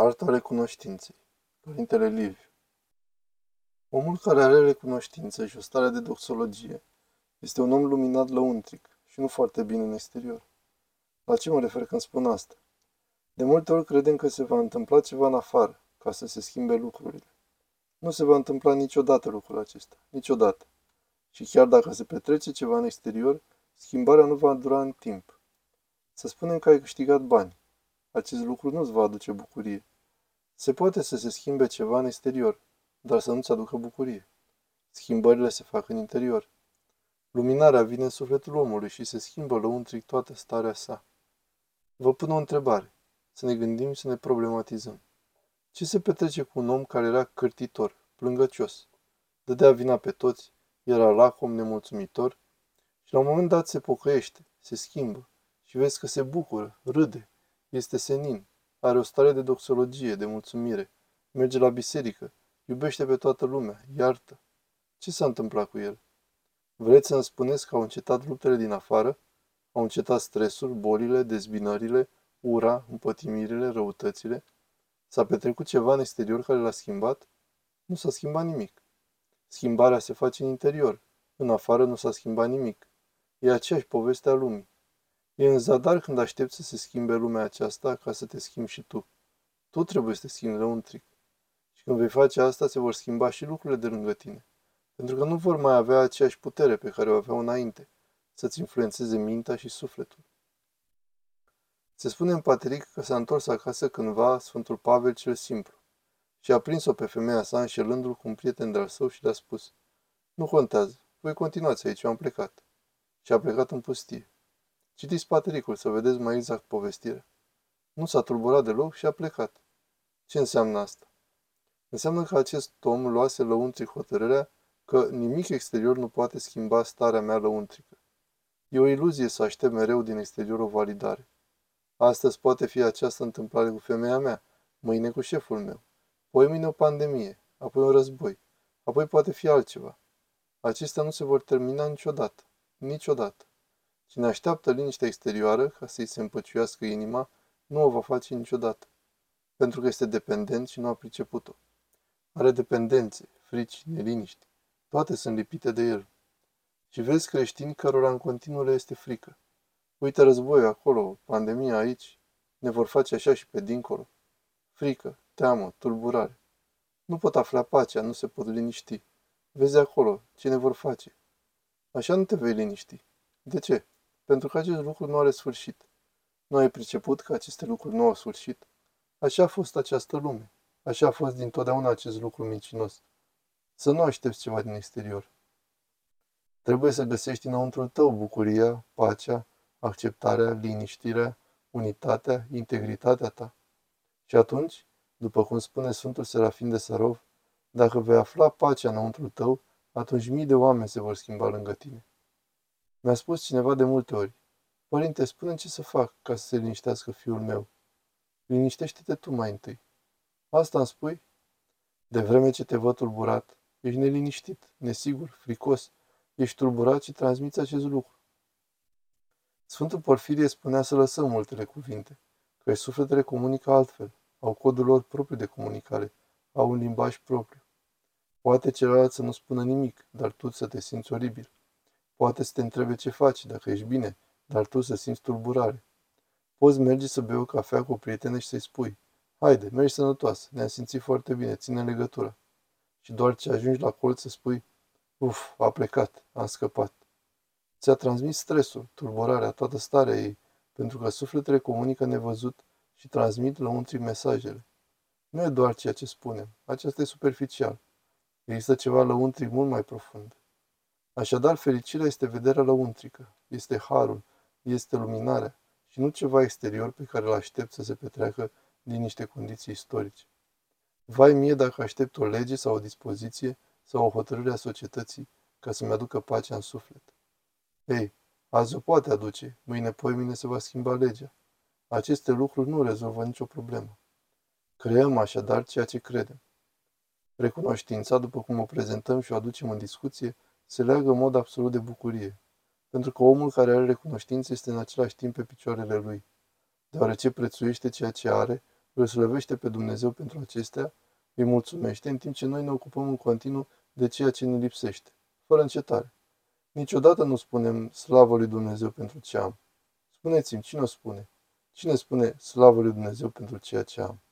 Arta recunoștinței. Părintele Liviu. Omul care are recunoștință și o stare de doxologie este un om luminat lăuntric și nu foarte bine în exterior. La ce mă refer când spun asta? De multe ori credem că se va întâmpla ceva în afară, ca să se schimbe lucrurile. Nu se va întâmpla niciodată lucrul acesta, niciodată. Și chiar dacă se petrece ceva în exterior, schimbarea nu va dura în timp. Să spunem că ai câștigat bani. Acest lucru nu îți va aduce bucurie. Se poate să se schimbe ceva în exterior, dar să nu-ți aducă bucurie. Schimbările se fac în interior. Luminarea vine în sufletul omului și se schimbă lăuntric toată starea sa. Vă pun o întrebare. Să ne gândim și să ne problematizăm. Ce se petrece cu un om care era cârtitor, plângăcios? Dădea vina pe toți, era lacom, nemulțumitor și la un moment dat se pocăiește, se schimbă și vezi că se bucură, râde, este senin, are o stare de doxologie, de mulțumire, merge la biserică, iubește pe toată lumea, iartă. Ce s-a întâmplat cu el? Vreți să-mi spuneți că au încetat luptele din afară? Au încetat stresul, bolile, dezbinările, ura, împătimirile, răutățile? S-a petrecut ceva în exterior care l-a schimbat? Nu s-a schimbat nimic. Schimbarea se face în interior. În afară nu s-a schimbat nimic. E aceeași poveste a lumii. E în zadar când aștepți să se schimbe lumea aceasta ca să te schimbi și tu. Tu trebuie să te schimbi lăuntric. Și când vei face asta, se vor schimba și lucrurile de lângă tine. Pentru că nu vor mai avea aceeași putere pe care o aveau înainte, să-ți influențeze mintea și sufletul. Se spune în Patrick că s-a întors acasă cândva Sfântul Pavel cel Simplu și a prins-o pe femeia sa înșelându-l cu un prieten de-al său și le-a spus Nu contează, voi continuați aici, eu am plecat. Și a plecat în pustie. Citiți patericul să vedeți mai exact povestirea. Nu s-a tulburat deloc și a plecat. Ce înseamnă asta? Înseamnă că acest om luase lăuntric hotărârea că nimic exterior nu poate schimba starea mea lăuntrică. E o iluzie să aștept mereu din exterior o validare. Astăzi poate fi această întâmplare cu femeia mea, mâine cu șeful meu, apoi mâine o pandemie, apoi un război, apoi poate fi altceva. Acestea nu se vor termina niciodată. Niciodată. Cine așteaptă liniștea exterioară ca să-i se împăciuiască inima, nu o va face niciodată, pentru că este dependent și nu a priceput-o. Are dependențe, frici, neliniști. Toate sunt lipite de el. Și vezi creștini cărora în continuu le este frică. Uite războiul acolo, pandemia aici, ne vor face așa și pe dincolo. Frică, teamă, tulburare. Nu pot afla pacea, nu se pot liniști. Vezi acolo, ce ne vor face. Așa nu te vei liniști. De ce? Pentru că acest lucru nu are sfârșit. Nu ai priceput că aceste lucruri nu au sfârșit? Așa a fost această lume. Așa a fost dintotdeauna acest lucru mincinos. Să nu aștepți ceva din exterior. Trebuie să găsești înăuntru tău bucuria, pacea, acceptarea, liniștirea, unitatea, integritatea ta. Și atunci, după cum spune Sfântul Serafin de Sarov, dacă vei afla pacea înăuntru tău, atunci mii de oameni se vor schimba lângă tine. Mi-a spus cineva de multe ori, Părinte, spune ce să fac ca să se liniștească fiul meu. Liniștește-te tu mai întâi. Asta îmi spui? De vreme ce te văd tulburat, ești neliniștit, nesigur, fricos, ești tulburat și transmiți acest lucru. Sfântul Porfirie spunea să lăsăm multele cuvinte, că sufletele comunică altfel, au codul lor propriu de comunicare, au un limbaj propriu. Poate celălalt să nu spună nimic, dar tu să te simți oribil. Poate să te întrebe ce faci, dacă ești bine, dar tu să simți tulburare. Poți merge să bei o cafea cu o prietenă și să-i spui, haide, mergi sănătoasă, ne-am simțit foarte bine, ține legătura. Și doar ce ajungi la colț să spui, uf, a plecat, am scăpat. Ți-a transmis stresul, tulburarea, toată starea ei, pentru că sufletele comunică nevăzut și transmit lăuntri mesajele. Nu e doar ceea ce spunem, acesta e superficial. Există ceva lăuntric mult mai profund. Așadar, fericirea este vederea lăuntrică, este harul, este luminarea și nu ceva exterior pe care îl aștept să se petreacă din niște condiții istorice. Vai mie dacă aștept o lege sau o dispoziție sau o hotărâre a societății ca să-mi aducă pacea în suflet. Ei, azi o poate aduce, mâine poi mine se va schimba legea. Aceste lucruri nu rezolvă nicio problemă. Creăm așadar ceea ce credem. Recunoștința, după cum o prezentăm și o aducem în discuție, se leagă în mod absolut de bucurie, pentru că omul care are recunoștință este în același timp pe picioarele lui. Deoarece prețuiește ceea ce are, îl slăvește pe Dumnezeu pentru acestea, îi mulțumește, în timp ce noi ne ocupăm în continuu de ceea ce ne lipsește, fără încetare. Niciodată nu spunem slavă lui Dumnezeu pentru ce am. Spuneți-mi, cine o spune? Cine spune slavă lui Dumnezeu pentru ceea ce am?